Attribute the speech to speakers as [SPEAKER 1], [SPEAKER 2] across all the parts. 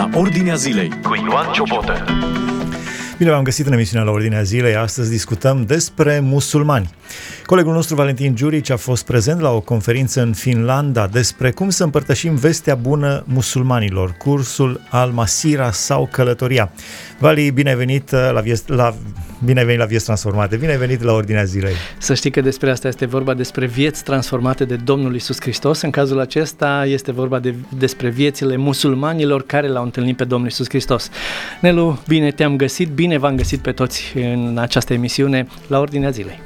[SPEAKER 1] la Ordinea Zilei cu Ioan Ciobotă.
[SPEAKER 2] Bine v-am găsit în emisiunea la Ordinea Zilei. Astăzi discutăm despre musulmani. Colegul nostru Valentin Giurici a fost prezent la o conferință în Finlanda despre cum să împărtășim vestea bună musulmanilor, cursul al Masira sau călătoria. Vali, bine ai venit la, vies- la, bine ai venit la vieți transformate, bine ai venit la Ordinea Zilei.
[SPEAKER 3] Să știi că despre asta este vorba despre vieți transformate de Domnul Isus Hristos. În cazul acesta este vorba de, despre viețile musulmanilor care l-au întâlnit pe Domnul Isus Hristos. Nelu, bine te-am găsit, bine v-am găsit pe toți în această emisiune la Ordinea Zilei.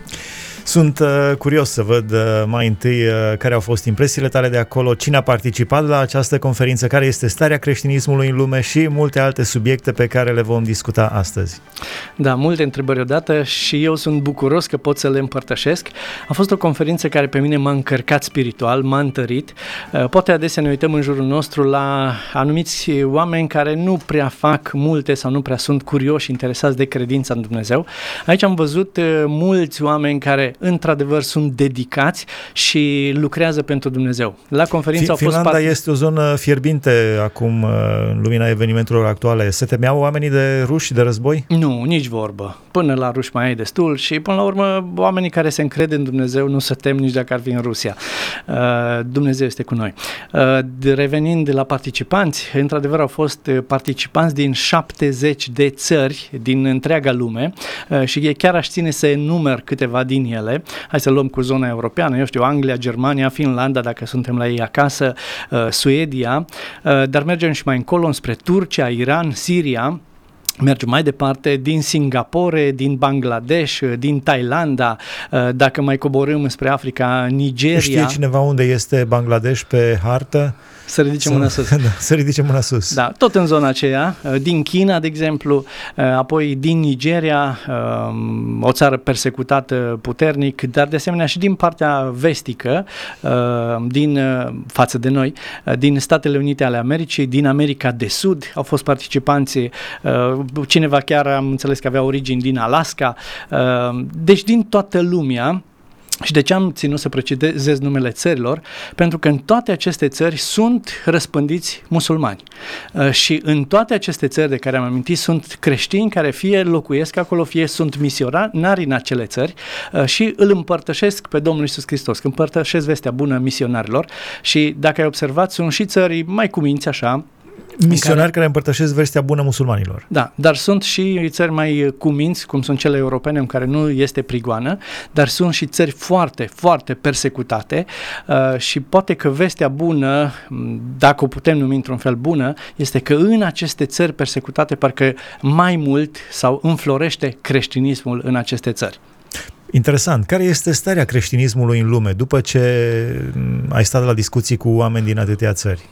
[SPEAKER 2] Sunt uh, curios să văd uh, mai întâi uh, care au fost impresiile tale de acolo, cine a participat la această conferință, care este starea creștinismului în lume și multe alte subiecte pe care le vom discuta astăzi.
[SPEAKER 3] Da, multe întrebări odată și eu sunt bucuros că pot să le împărtășesc. A fost o conferință care pe mine m-a încărcat spiritual, m-a întărit. Uh, poate adesea ne uităm în jurul nostru la anumiți oameni care nu prea fac multe sau nu prea sunt curioși, interesați de credința în Dumnezeu. Aici am văzut uh, mulți oameni care într-adevăr sunt dedicați și lucrează pentru Dumnezeu. La conferință au fost
[SPEAKER 2] Finlanda
[SPEAKER 3] pat-
[SPEAKER 2] este o zonă fierbinte acum uh, în lumina evenimentelor actuale. Se temeau oamenii de ruși de război?
[SPEAKER 3] Nu, nici vorbă. Până la ruși mai ai destul și până la urmă oamenii care se încred în Dumnezeu nu se tem nici dacă ar fi în Rusia. Uh, Dumnezeu este cu noi. Uh, de- Revenind la participanți, într-adevăr au fost uh, participanți din 70 de țări din întreaga lume uh, și e chiar aș ține să enumer câteva din ele. Hai să luăm cu zona europeană, eu știu, Anglia, Germania, Finlanda, dacă suntem la ei acasă, uh, Suedia, uh, dar mergem și mai încolo spre Turcia, Iran, Siria, Mergem mai departe din Singapore, din Bangladesh, din Thailanda, uh, dacă mai coborâm spre Africa, Nigeria.
[SPEAKER 2] Știe cineva unde este Bangladesh pe hartă?
[SPEAKER 3] Să ridicem mâna sus.
[SPEAKER 2] Da, să ridice mâna sus.
[SPEAKER 3] Da, tot în zona aceea, uh, din China, de exemplu, uh, apoi din Nigeria, um, o țară persecutată puternic, dar de asemenea și din partea vestică, uh, din față de noi, din Statele Unite ale Americii, din America de Sud, au fost participanți, cineva chiar am înțeles că avea origini din Alaska, deci din toată lumea, și de ce am ținut să precizez numele țărilor? Pentru că în toate aceste țări sunt răspândiți musulmani. Uh, și în toate aceste țări de care am amintit sunt creștini care fie locuiesc acolo, fie sunt misionari în acele țări uh, și îl împărtășesc pe Domnul Isus Hristos, că împărtășesc vestea bună misionarilor. Și dacă ai observat, sunt și țări mai cuminți așa,
[SPEAKER 2] Misionari care... care împărtășesc vestea bună musulmanilor.
[SPEAKER 3] Da, dar sunt și țări mai cuminți, cum sunt cele europene, în care nu este prigoană, dar sunt și țări foarte, foarte persecutate uh, și poate că vestea bună, dacă o putem numi într-un fel bună, este că în aceste țări persecutate parcă mai mult sau înflorește creștinismul în aceste țări.
[SPEAKER 2] Interesant. Care este starea creștinismului în lume după ce ai stat la discuții cu oameni din atâtea țări?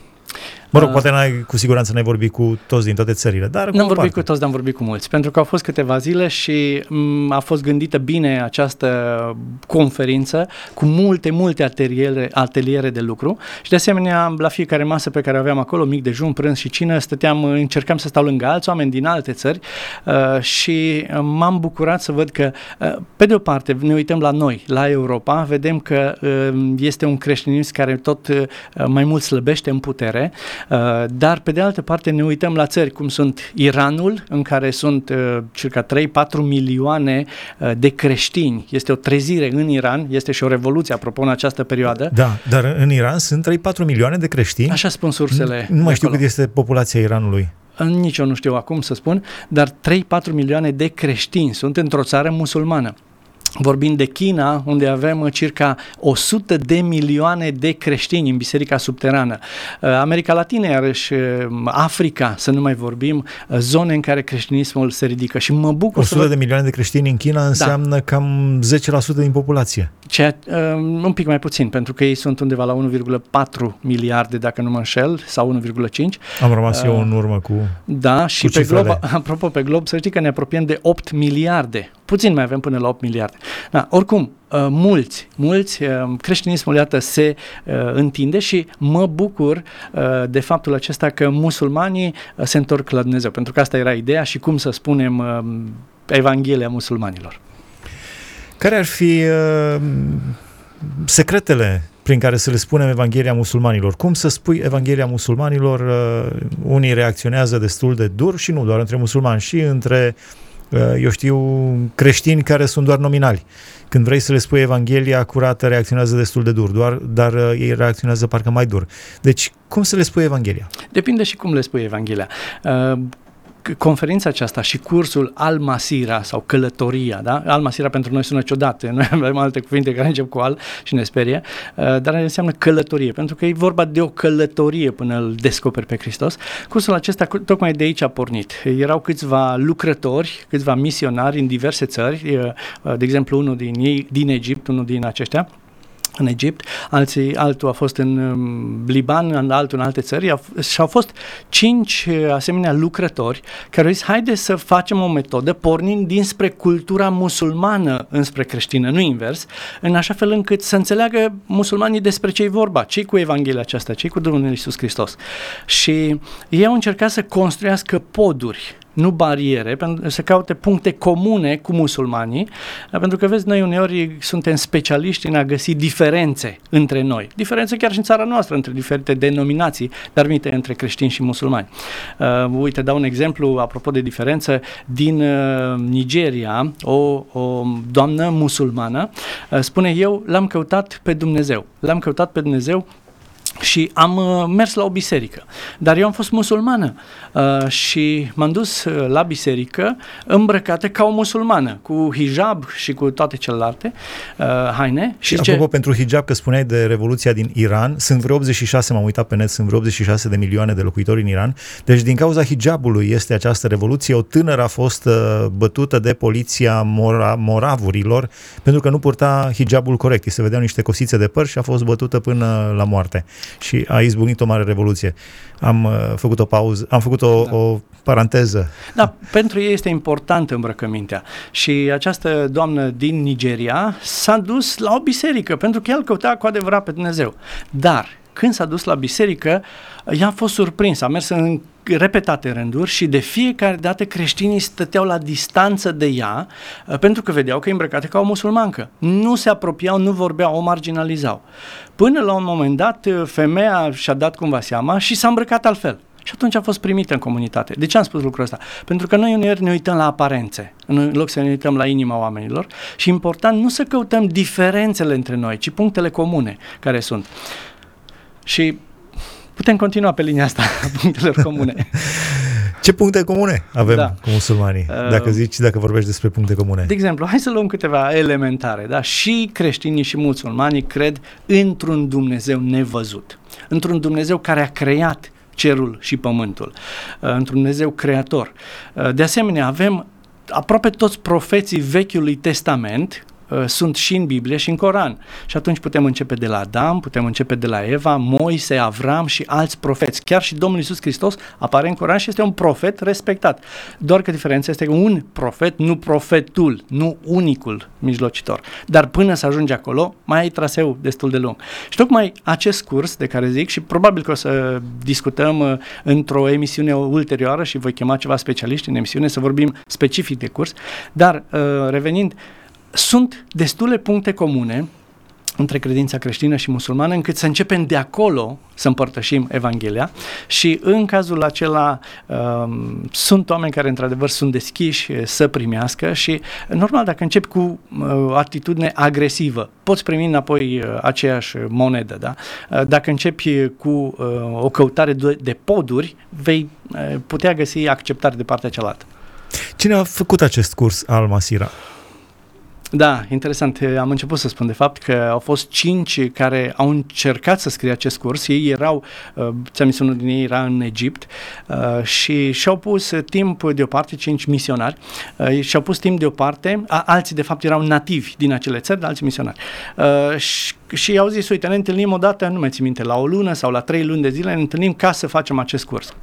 [SPEAKER 2] Mă rog, poate n-ai, cu siguranță n-ai vorbit cu toți din toate țările, dar
[SPEAKER 3] Nu am vorbit parte. cu toți, dar am vorbit cu mulți, pentru că au fost câteva zile și m- a fost gândită bine această conferință cu multe, multe ateliere, ateliere de lucru și de asemenea la fiecare masă pe care aveam acolo, mic dejun, prânz și cină, stăteam, încercam să stau lângă alți oameni din alte țări uh, și m-am bucurat să văd că, uh, pe de o parte, ne uităm la noi, la Europa, vedem că uh, este un creștinism care tot uh, mai mult slăbește în putere, Uh, dar pe de altă parte ne uităm la țări cum sunt Iranul, în care sunt uh, circa 3-4 milioane uh, de creștini. Este o trezire în Iran, este și o revoluție, apropo, în această perioadă.
[SPEAKER 2] Da, dar în Iran sunt 3-4 milioane de creștini?
[SPEAKER 3] Așa spun sursele.
[SPEAKER 2] Nu mai știu cât este populația Iranului.
[SPEAKER 3] Nici eu nu știu acum să spun, dar 3-4 milioane de creștini sunt într-o țară musulmană. Vorbim de China, unde avem circa 100 de milioane de creștini în biserica subterană. America Latină, iarăși Africa, să nu mai vorbim, zone în care creștinismul se ridică. Și mă bucur
[SPEAKER 2] 100
[SPEAKER 3] să
[SPEAKER 2] de milioane de creștini în China înseamnă da. cam 10% din populație.
[SPEAKER 3] Ceea, um, un pic mai puțin, pentru că ei sunt undeva la 1,4 miliarde, dacă nu mă înșel, sau 1,5.
[SPEAKER 2] Am rămas uh, eu în urmă cu
[SPEAKER 3] Da, și
[SPEAKER 2] cu
[SPEAKER 3] pe glob, apropo, pe glob, să știi că ne apropiem de 8 miliarde. Puțin mai avem până la 8 miliarde. Da, oricum, uh, mulți, mulți, uh, creștinismul, iată, se uh, întinde și mă bucur uh, de faptul acesta că musulmanii uh, se întorc la Dumnezeu, pentru că asta era ideea și cum să spunem uh, Evanghelia musulmanilor.
[SPEAKER 2] Care ar fi uh, secretele prin care să le spunem Evanghelia musulmanilor. Cum să spui Evanghelia musulmanilor? Uh, unii reacționează destul de dur și nu doar între musulmani, și între, uh, eu știu, creștini care sunt doar nominali. Când vrei să le spui Evanghelia curată, reacționează destul de dur, doar, dar uh, ei reacționează parcă mai dur. Deci, cum să le spui Evanghelia?
[SPEAKER 3] Depinde și cum le spui Evanghelia. Uh, conferința aceasta și cursul Al-Masira sau călătoria, da? Al-Masira pentru noi sună ciudat, noi avem alte cuvinte care încep cu Al și ne sperie, uh, dar înseamnă călătorie, pentru că e vorba de o călătorie până îl descoperi pe Hristos. Cursul acesta tocmai de aici a pornit. Erau câțiva lucrători, câțiva misionari în diverse țări, uh, de exemplu unul din ei, din Egipt, unul din aceștia, în Egipt, alții, altul a fost în um, Liban, altul în alte țări și au fost cinci uh, asemenea lucrători care au zis, haide să facem o metodă pornind dinspre cultura musulmană înspre creștină, nu invers, în așa fel încât să înțeleagă musulmanii despre ce e vorba, ce cu Evanghelia aceasta, ce cu Domnul Iisus Hristos. Și ei au încercat să construiască poduri nu bariere, pentru să caute puncte comune cu musulmanii, pentru că, vezi, noi uneori suntem specialiști în a găsi diferențe între noi. Diferențe chiar și în țara noastră, între diferite denominații, dar minte între creștini și musulmani. Uh, uite, dau un exemplu, apropo de diferență, din uh, Nigeria, o, o doamnă musulmană uh, spune, eu l-am căutat pe Dumnezeu. L-am căutat pe Dumnezeu și am uh, mers la o biserică. Dar eu am fost musulmană uh, și m-am dus uh, la biserică îmbrăcată ca o musulmană, cu hijab și cu toate celelalte uh, haine.
[SPEAKER 2] Și, și apropo, ce... pentru hijab, că spuneai de Revoluția din Iran, sunt vreo 86, m-am uitat pe net, sunt vreo 86 de milioane de locuitori în Iran. Deci din cauza hijabului este această revoluție. O tânără a fost uh, bătută de poliția mora, moravurilor pentru că nu purta hijabul corect. Îi se vedeau niște cosițe de păr și a fost bătută până la moarte și a izbucnit o mare revoluție. Am uh, făcut o pauză, am făcut o, da. o paranteză.
[SPEAKER 3] Da, pentru ei este important îmbrăcămintea. Și această doamnă din Nigeria s-a dus la o biserică pentru că el căuta cu adevărat pe Dumnezeu. Dar când s-a dus la biserică, ea a fost surprins, a mers în repetate rânduri și de fiecare dată creștinii stăteau la distanță de ea uh, pentru că vedeau că e îmbrăcată ca o musulmancă. Nu se apropiau, nu vorbeau, o marginalizau. Până la un moment dat, uh, femeia și-a dat cumva seama și s-a îmbrăcat altfel. Și atunci a fost primită în comunitate. De ce am spus lucrul ăsta? Pentru că noi uneori ne uităm la aparențe, în loc să ne uităm la inima oamenilor și important nu să căutăm diferențele între noi, ci punctele comune care sunt. Și putem continua pe linia asta a punctelor comune.
[SPEAKER 2] Ce puncte comune avem da. cu musulmanii? Uh, dacă zici, dacă vorbești despre puncte comune.
[SPEAKER 3] De exemplu, hai să luăm câteva elementare. Da? Și creștinii și musulmanii cred într-un Dumnezeu nevăzut, într-un Dumnezeu care a creat cerul și pământul, uh, într-un Dumnezeu creator. Uh, de asemenea, avem aproape toți profeții Vechiului Testament Uh, sunt și în Biblie și în Coran. Și atunci putem începe de la Adam, putem începe de la Eva, Moise, Avram și alți profeți. Chiar și Domnul Isus Hristos apare în Coran și este un profet respectat. Doar că diferența este că un profet, nu profetul, nu unicul mijlocitor. Dar până să ajungi acolo, mai ai traseu destul de lung. Și tocmai acest curs de care zic și probabil că o să discutăm uh, într-o emisiune ulterioară și voi chema ceva specialiști în emisiune să vorbim specific de curs, dar uh, revenind, sunt destule puncte comune între credința creștină și musulmană, încât să începem de acolo să împărtășim Evanghelia și în cazul acela um, sunt oameni care într-adevăr sunt deschiși să primească și normal dacă începi cu uh, atitudine agresivă, poți primi înapoi uh, aceeași monedă, da? Uh, dacă începi cu uh, o căutare de, de poduri, vei uh, putea găsi acceptare de partea cealaltă.
[SPEAKER 2] Cine a făcut acest curs al Masira?
[SPEAKER 3] Da, interesant. Am început să spun de fapt că au fost cinci care au încercat să scrie acest curs. Ei erau, uh, ți-am zis, unul din ei era în Egipt uh, și și-au pus timp deoparte, cinci misionari, uh, și-au pus timp deoparte, alții de fapt erau nativi din acele țări, dar alții misionari. Și, și au zis, uite, ne întâlnim o dată, nu mai țin minte, la o lună sau la trei luni de zile, ne întâlnim ca să facem acest curs.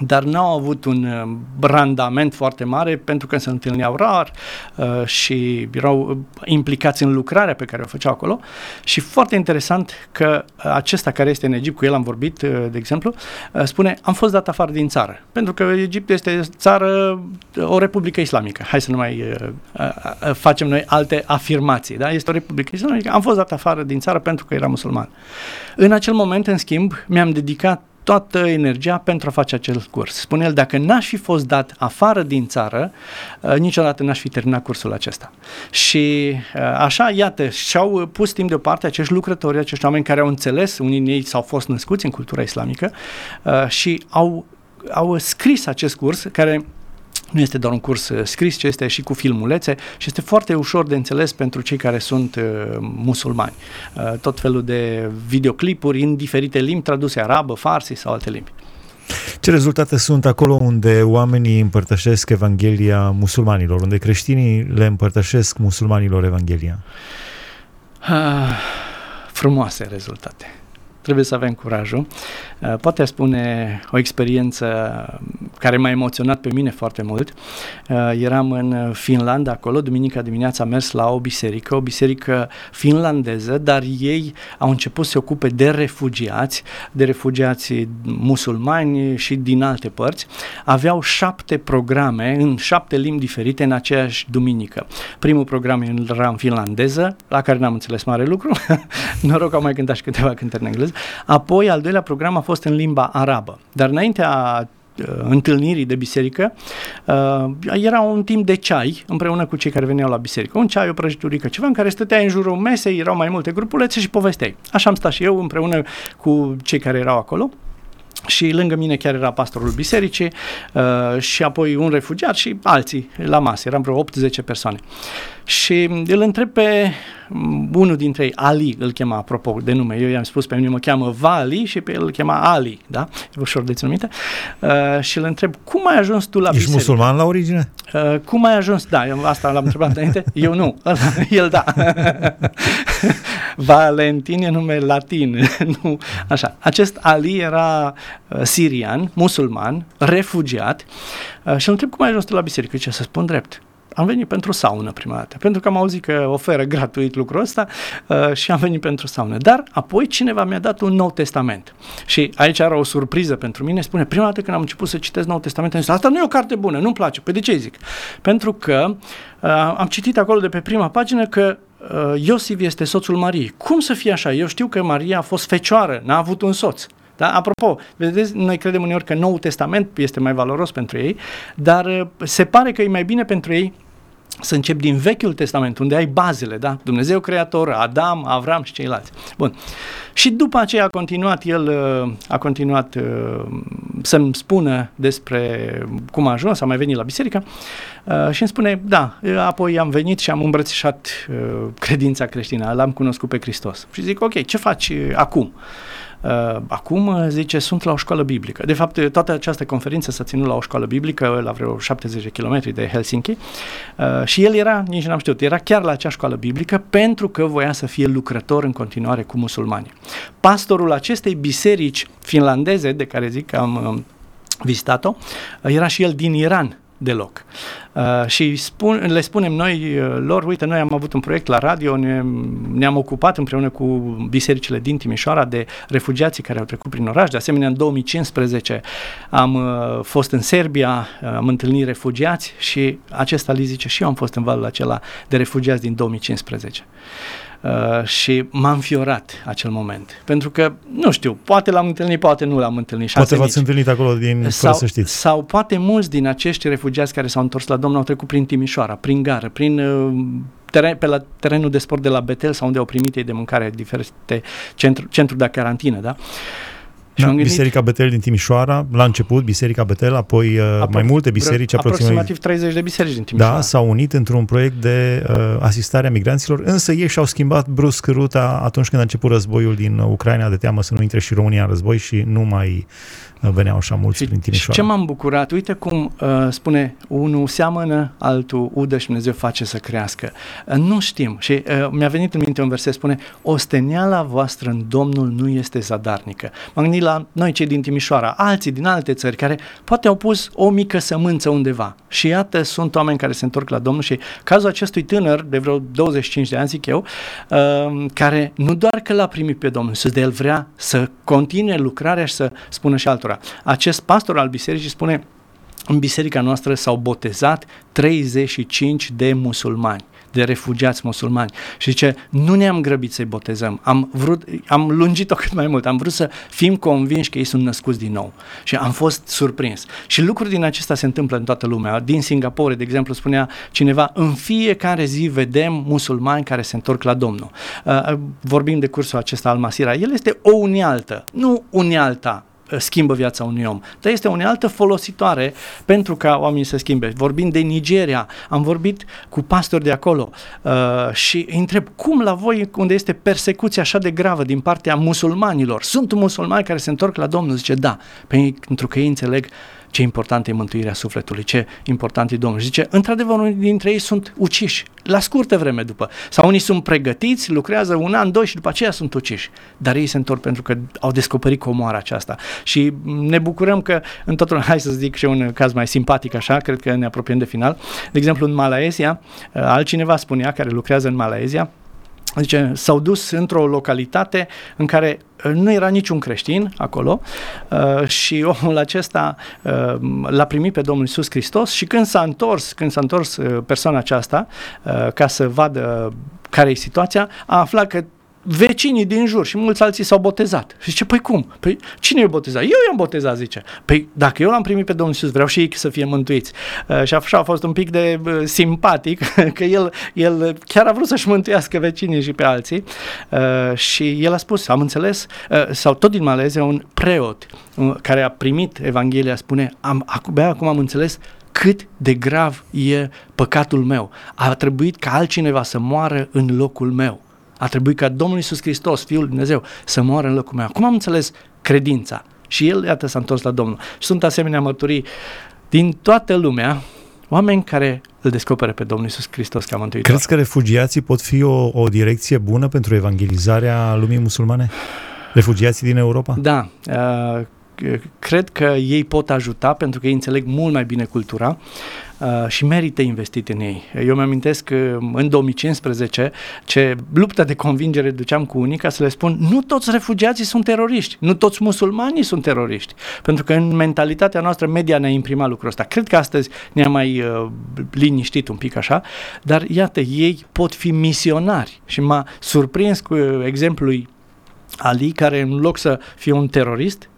[SPEAKER 3] Dar n-au avut un uh, randament foarte mare pentru că se întâlneau rar uh, și erau uh, implicați în lucrarea pe care o făceau acolo și foarte interesant că uh, acesta care este în Egipt, cu el am vorbit, uh, de exemplu, uh, spune, am fost dat afară din țară, pentru că Egipt este țară, o republică islamică. Hai să nu mai uh, uh, facem noi alte afirmații, da? Este o republică islamică, am fost dat afară din țară pentru că era musulman. În acel moment, în schimb, mi-am dedicat toată energia pentru a face acel curs. Spune el, dacă n-aș fi fost dat afară din țară, uh, niciodată n-aș fi terminat cursul acesta. Și uh, așa, iată, și-au pus timp deoparte acești lucrători, acești oameni care au înțeles, unii din ei s-au fost născuți în cultura islamică uh, și au, au scris acest curs care nu este doar un curs uh, scris, ci este și cu filmulețe și este foarte ușor de înțeles pentru cei care sunt uh, musulmani. Uh, tot felul de videoclipuri în diferite limbi traduse arabă, farsi sau alte limbi.
[SPEAKER 2] Ce rezultate sunt acolo unde oamenii împărtășesc Evanghelia musulmanilor, unde creștinii le împărtășesc musulmanilor Evanghelia?
[SPEAKER 3] Ah, frumoase rezultate. Trebuie să avem curajul. Uh, Poate spune o experiență care m-a emoționat pe mine foarte mult. Uh, Eram în Finlanda acolo, duminica dimineața am mers la o biserică, o biserică finlandeză, dar ei au început să se ocupe de refugiați, de refugiați musulmani și din alte părți. Aveau șapte programe în șapte limbi diferite în aceeași duminică. Primul program era în finlandeză, la care n-am înțeles mare lucru. Noroc că au mai cântat și câteva cântări în engleză. Apoi, al doilea program a fost în limba arabă. Dar înaintea uh, întâlnirii de biserică, uh, era un timp de ceai împreună cu cei care veneau la biserică. Un ceai, o prăjiturică, ceva în care stăteai în jurul mesei, erau mai multe grupulețe și povesteai. Așa am stat și eu împreună cu cei care erau acolo. Și lângă mine chiar era pastorul bisericii uh, și apoi un refugiat și alții la masă. Eram vreo 8-10 persoane. Și îl întreb pe mm, unul dintre ei, Ali îl chema, apropo de nume, eu i-am spus pe mine mă cheamă Vali și pe el îl chema Ali, da? E ușor de ținut minte. Uh, și îl întreb, cum ai ajuns tu la
[SPEAKER 2] Ești
[SPEAKER 3] biserică?
[SPEAKER 2] musulman la origine?
[SPEAKER 3] Uh, cum ai ajuns? Da, eu asta l-am întrebat înainte. Eu nu. El da. Valentin e nume latin. nu. Așa. Acest Ali era uh, sirian, musulman, refugiat uh, și îl întreb cum ai ajuns tu la biserică. Ce să spun drept. Am venit pentru saună prima dată, pentru că am auzit că oferă gratuit lucrul ăsta uh, și am venit pentru saună. Dar apoi cineva mi-a dat un nou testament. Și aici era o surpriză pentru mine. Spune, prima dată când am început să citesc nou testament, am zis, asta nu e o carte bună, nu-mi place. Păi de ce zic? Pentru că uh, am citit acolo de pe prima pagină că uh, Iosif este soțul Mariei. Cum să fie așa? Eu știu că Maria a fost fecioară, n-a avut un soț. Da? Apropo, vedeți, noi credem uneori că Noul Testament este mai valoros pentru ei, dar uh, se pare că e mai bine pentru ei să încep din Vechiul Testament, unde ai bazele, da? Dumnezeu Creator, Adam, Avram și ceilalți. Bun. Și după aceea a continuat el, uh, a continuat uh, să-mi spună despre cum a ajuns, a mai venit la biserică uh, și îmi spune, da, apoi am venit și am îmbrățișat credința creștină, l-am cunoscut pe Hristos. Și zic, ok, ce faci acum? Uh, acum, uh, zice, sunt la o școală biblică. De fapt, uh, toată această conferință s-a ținut la o școală biblică, la vreo 70 de kilometri de Helsinki uh, și el era, nici n-am știut, era chiar la acea școală biblică pentru că voia să fie lucrător în continuare cu musulmani. Pastorul acestei biserici finlandeze, de care zic că am uh, vizitat-o, uh, era și el din Iran deloc. Uh, și spun, le spunem noi uh, lor, uite, noi am avut un proiect la radio, ne, ne-am ocupat împreună cu bisericile din Timișoara de refugiații care au trecut prin oraș. De asemenea, în 2015 am uh, fost în Serbia, uh, am întâlnit refugiați și acesta li zice și eu am fost în valul acela de refugiați din 2015. Uh, și m-a înfiorat acel moment. Pentru că, nu știu, poate l-am întâlnit, poate nu l-am întâlnit.
[SPEAKER 2] Poate
[SPEAKER 3] șase
[SPEAKER 2] v-ați
[SPEAKER 3] mici.
[SPEAKER 2] întâlnit acolo din, fără
[SPEAKER 3] sau,
[SPEAKER 2] să știți.
[SPEAKER 3] sau poate mulți din acești refugiați care s-au întors la Domnul au trecut prin Timișoara, prin gară, prin uh, teren, pe la terenul de sport de la Betel sau unde au primit ei de mâncare diferite centru, centru de carantină, da? Și
[SPEAKER 2] Da,
[SPEAKER 3] m-am gândit-
[SPEAKER 2] Biserica Betel din Timișoara, la început Biserica Betel, apoi uh,
[SPEAKER 3] apro-
[SPEAKER 2] mai multe biserici,
[SPEAKER 3] vreo-
[SPEAKER 2] aproximativ,
[SPEAKER 3] aproximativ 30 de biserici din Timișoara.
[SPEAKER 2] da, s-au unit într-un proiect de uh, asistare a migranților, însă ei și-au schimbat brusc ruta atunci când a început războiul din Ucraina, de teamă să nu intre și România în război și nu mai veneau așa mulți
[SPEAKER 3] și,
[SPEAKER 2] prin Timișoara.
[SPEAKER 3] Și ce m-am bucurat, uite cum uh, spune, unul seamănă, altul udă și Dumnezeu face să crească. Uh, nu știm și uh, mi-a venit în minte un verset, spune, osteniala voastră în Domnul nu este zadarnică. M-am gândit la noi cei din Timișoara, alții din alte țări care poate au pus o mică sămânță undeva și iată sunt oameni care se întorc la Domnul și cazul acestui tânăr de vreo 25 de ani, zic eu, uh, care nu doar că l-a primit pe Domnul, să de el vrea să continue lucrarea și să spună și altora. Acest pastor al bisericii spune, în biserica noastră s-au botezat 35 de musulmani de refugiați musulmani. Și zice, nu ne-am grăbit să-i botezăm, am, vrut, am lungit-o cât mai mult, am vrut să fim convinși că ei sunt născuți din nou. Și am fost surprins. Și lucruri din acesta se întâmplă în toată lumea. Din Singapore, de exemplu, spunea cineva, în fiecare zi vedem musulmani care se întorc la Domnul. Uh, vorbim de cursul acesta al Masira. El este o unealtă, nu unealta schimbă viața unui om, dar este o unealtă folositoare pentru ca oamenii să schimbe. Vorbim de Nigeria, am vorbit cu pastori de acolo uh, și îi întreb cum la voi, unde este persecuția așa de gravă din partea musulmanilor, sunt musulmani care se întorc la Domnul? Zice, da, pentru că ei înțeleg ce important e mântuirea sufletului, ce important e Domnul. Și zice, într-adevăr, unii dintre ei sunt uciși, la scurtă vreme după. Sau unii sunt pregătiți, lucrează un an, doi și după aceea sunt uciși. Dar ei se întorc pentru că au descoperit comoara aceasta. Și ne bucurăm că, în totul, hai să zic și un caz mai simpatic așa, cred că ne apropiem de final. De exemplu, în Malaezia, altcineva spunea, care lucrează în Malaezia, Zice, s-au dus într-o localitate în care uh, nu era niciun creștin acolo uh, și omul acesta uh, l-a primit pe Domnul Isus Hristos și când s-a întors, când s-a întors uh, persoana aceasta uh, ca să vadă care e situația, a aflat că vecinii din jur și mulți alții s-au botezat. Și zice, păi cum? Păi cine i-a botezat? Eu i-am botezat, zice. Păi dacă eu l-am primit pe Domnul Iisus, vreau și ei să fie mântuiți. Uh, și așa a fost un pic de uh, simpatic, că el, el chiar a vrut să-și mântuiască vecinii și pe alții. Uh, și el a spus, am înțeles, uh, sau tot din Malezia, un preot uh, care a primit Evanghelia spune, am, abia acum am înțeles cât de grav e păcatul meu. A trebuit ca altcineva să moară în locul meu. A trebuit ca Domnul Iisus Hristos, Fiul Lui Dumnezeu, să moară în locul meu. Acum am înțeles credința. Și el, iată, s-a întors la Domnul. Și sunt asemenea mărturii din toată lumea, oameni care îl descoperă pe Domnul Iisus Hristos ca mântuitor.
[SPEAKER 2] Crezi că refugiații pot fi o, o direcție bună pentru evangelizarea lumii musulmane? Refugiații din Europa?
[SPEAKER 3] Da. Uh, cred că ei pot ajuta pentru că ei înțeleg mult mai bine cultura uh, și merită investit în ei. Eu mi-amintesc că în 2015 ce luptă de convingere duceam cu unii ca să le spun nu toți refugiații sunt teroriști, nu toți musulmanii sunt teroriști, pentru că în mentalitatea noastră media ne-a imprimat lucrul ăsta. Cred că astăzi ne-a mai uh, liniștit un pic așa, dar iată, ei pot fi misionari și m-a surprins cu exemplul lui Ali, care în loc să fie un terorist,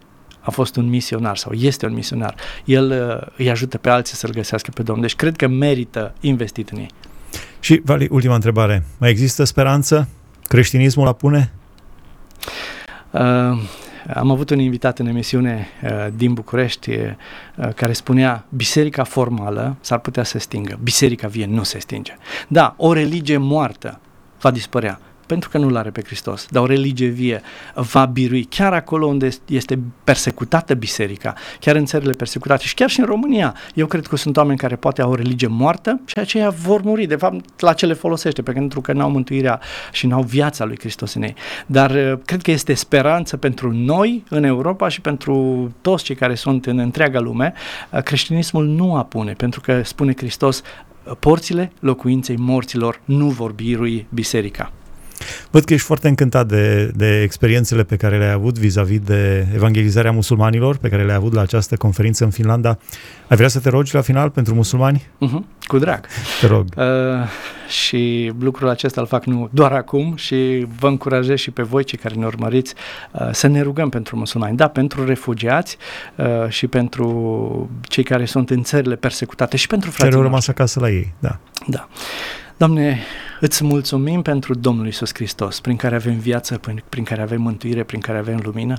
[SPEAKER 3] a fost un misionar sau este un misionar. El uh, îi ajută pe alții să-L găsească pe Domnul. Deci cred că merită investit în ei.
[SPEAKER 2] Și, Vali, ultima întrebare. Mai există speranță? Creștinismul apune?
[SPEAKER 3] Uh, am avut un invitat în emisiune uh, din București uh, care spunea biserica formală s-ar putea să stingă, biserica vie nu se stinge. Da, o religie moartă va dispărea, pentru că nu-L are pe Hristos, dar o religie vie va birui chiar acolo unde este persecutată biserica, chiar în țările persecutate și chiar și în România. Eu cred că sunt oameni care poate au o religie moartă și aceia vor muri. De fapt, la ce le folosește? Pentru că n-au mântuirea și n-au viața lui Hristos în ei. Dar uh, cred că este speranță pentru noi în Europa și pentru toți cei care sunt în întreaga lume. Uh, creștinismul nu apune, pentru că spune Hristos, porțile locuinței morților nu vor birui biserica.
[SPEAKER 2] Văd că ești foarte încântat de, de experiențele pe care le-ai avut vis-a-vis de evangelizarea musulmanilor, pe care le-ai avut la această conferință în Finlanda. Ai vrea să te rogi la final pentru musulmani?
[SPEAKER 3] Uh-huh, cu drag.
[SPEAKER 2] Te rog.
[SPEAKER 3] Uh, și lucrul acesta îl fac nu doar acum și vă încurajez și pe voi, cei care ne urmăriți, uh, să ne rugăm pentru musulmani. Da, pentru refugiați uh, și pentru cei care sunt în țările persecutate și pentru frații
[SPEAKER 2] Care au rămas acasă la ei, da.
[SPEAKER 3] Da. Doamne, îți mulțumim pentru Domnul Isus Hristos, prin care avem viață, prin, prin care avem mântuire, prin care avem lumină.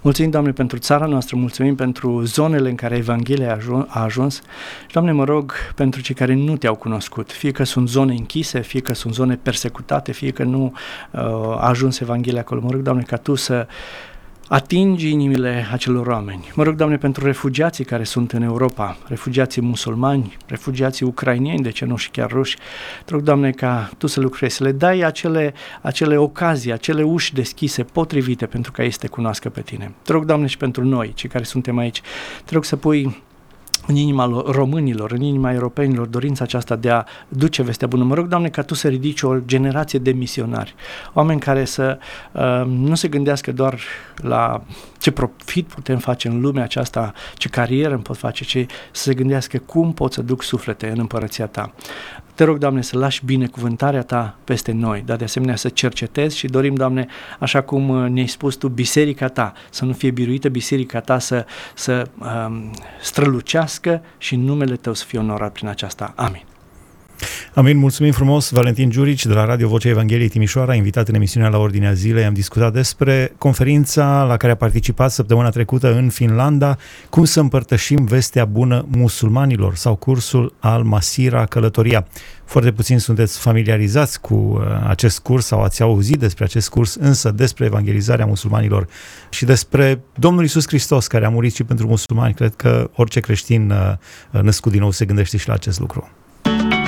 [SPEAKER 3] Mulțumim, Doamne, pentru țara noastră, mulțumim pentru zonele în care Evanghelia a ajuns. Și, Doamne, mă rog pentru cei care nu te-au cunoscut, fie că sunt zone închise, fie că sunt zone persecutate, fie că nu uh, a ajuns Evanghelia acolo. Mă rog, Doamne, ca Tu să atingi inimile acelor oameni. Mă rog, Doamne, pentru refugiații care sunt în Europa, refugiații musulmani, refugiații ucrainieni, de ce nu și chiar ruși. Te rog, Doamne, ca Tu să lucrezi, să le dai acele, acele ocazii, acele uși deschise, potrivite pentru ca ei să te cunoască pe Tine. Te rog, Doamne, și pentru noi, cei care suntem aici, te rog să pui în inima românilor, în inima europenilor, dorința aceasta de a duce vestea bună. Mă rog, Doamne, ca Tu să ridici o generație de misionari, oameni care să uh, nu se gândească doar la ce profit putem face în lumea aceasta, ce carieră îmi pot face, ci să se gândească cum pot să duc suflete în împărăția Ta. Te rog, Doamne, să lași binecuvântarea Ta peste noi, dar de asemenea să cercetezi și dorim, Doamne, așa cum uh, ne-ai spus Tu, biserica Ta, să nu fie biruită biserica Ta, să, să um, strălucească și numele Tău să fie onorat prin aceasta. Amin.
[SPEAKER 2] Amin, mulțumim frumos, Valentin Giurici de la Radio Vocea Evangheliei Timișoara, invitat în emisiunea la Ordinea Zilei. Am discutat despre conferința la care a participat săptămâna trecută în Finlanda, cum să împărtășim vestea bună musulmanilor sau cursul al Masira Călătoria. Foarte puțin sunteți familiarizați cu uh, acest curs sau ați auzit despre acest curs, însă despre evangelizarea musulmanilor și despre Domnul Isus Hristos care a murit și pentru musulmani. Cred că orice creștin uh, născut din nou se gândește și la acest lucru.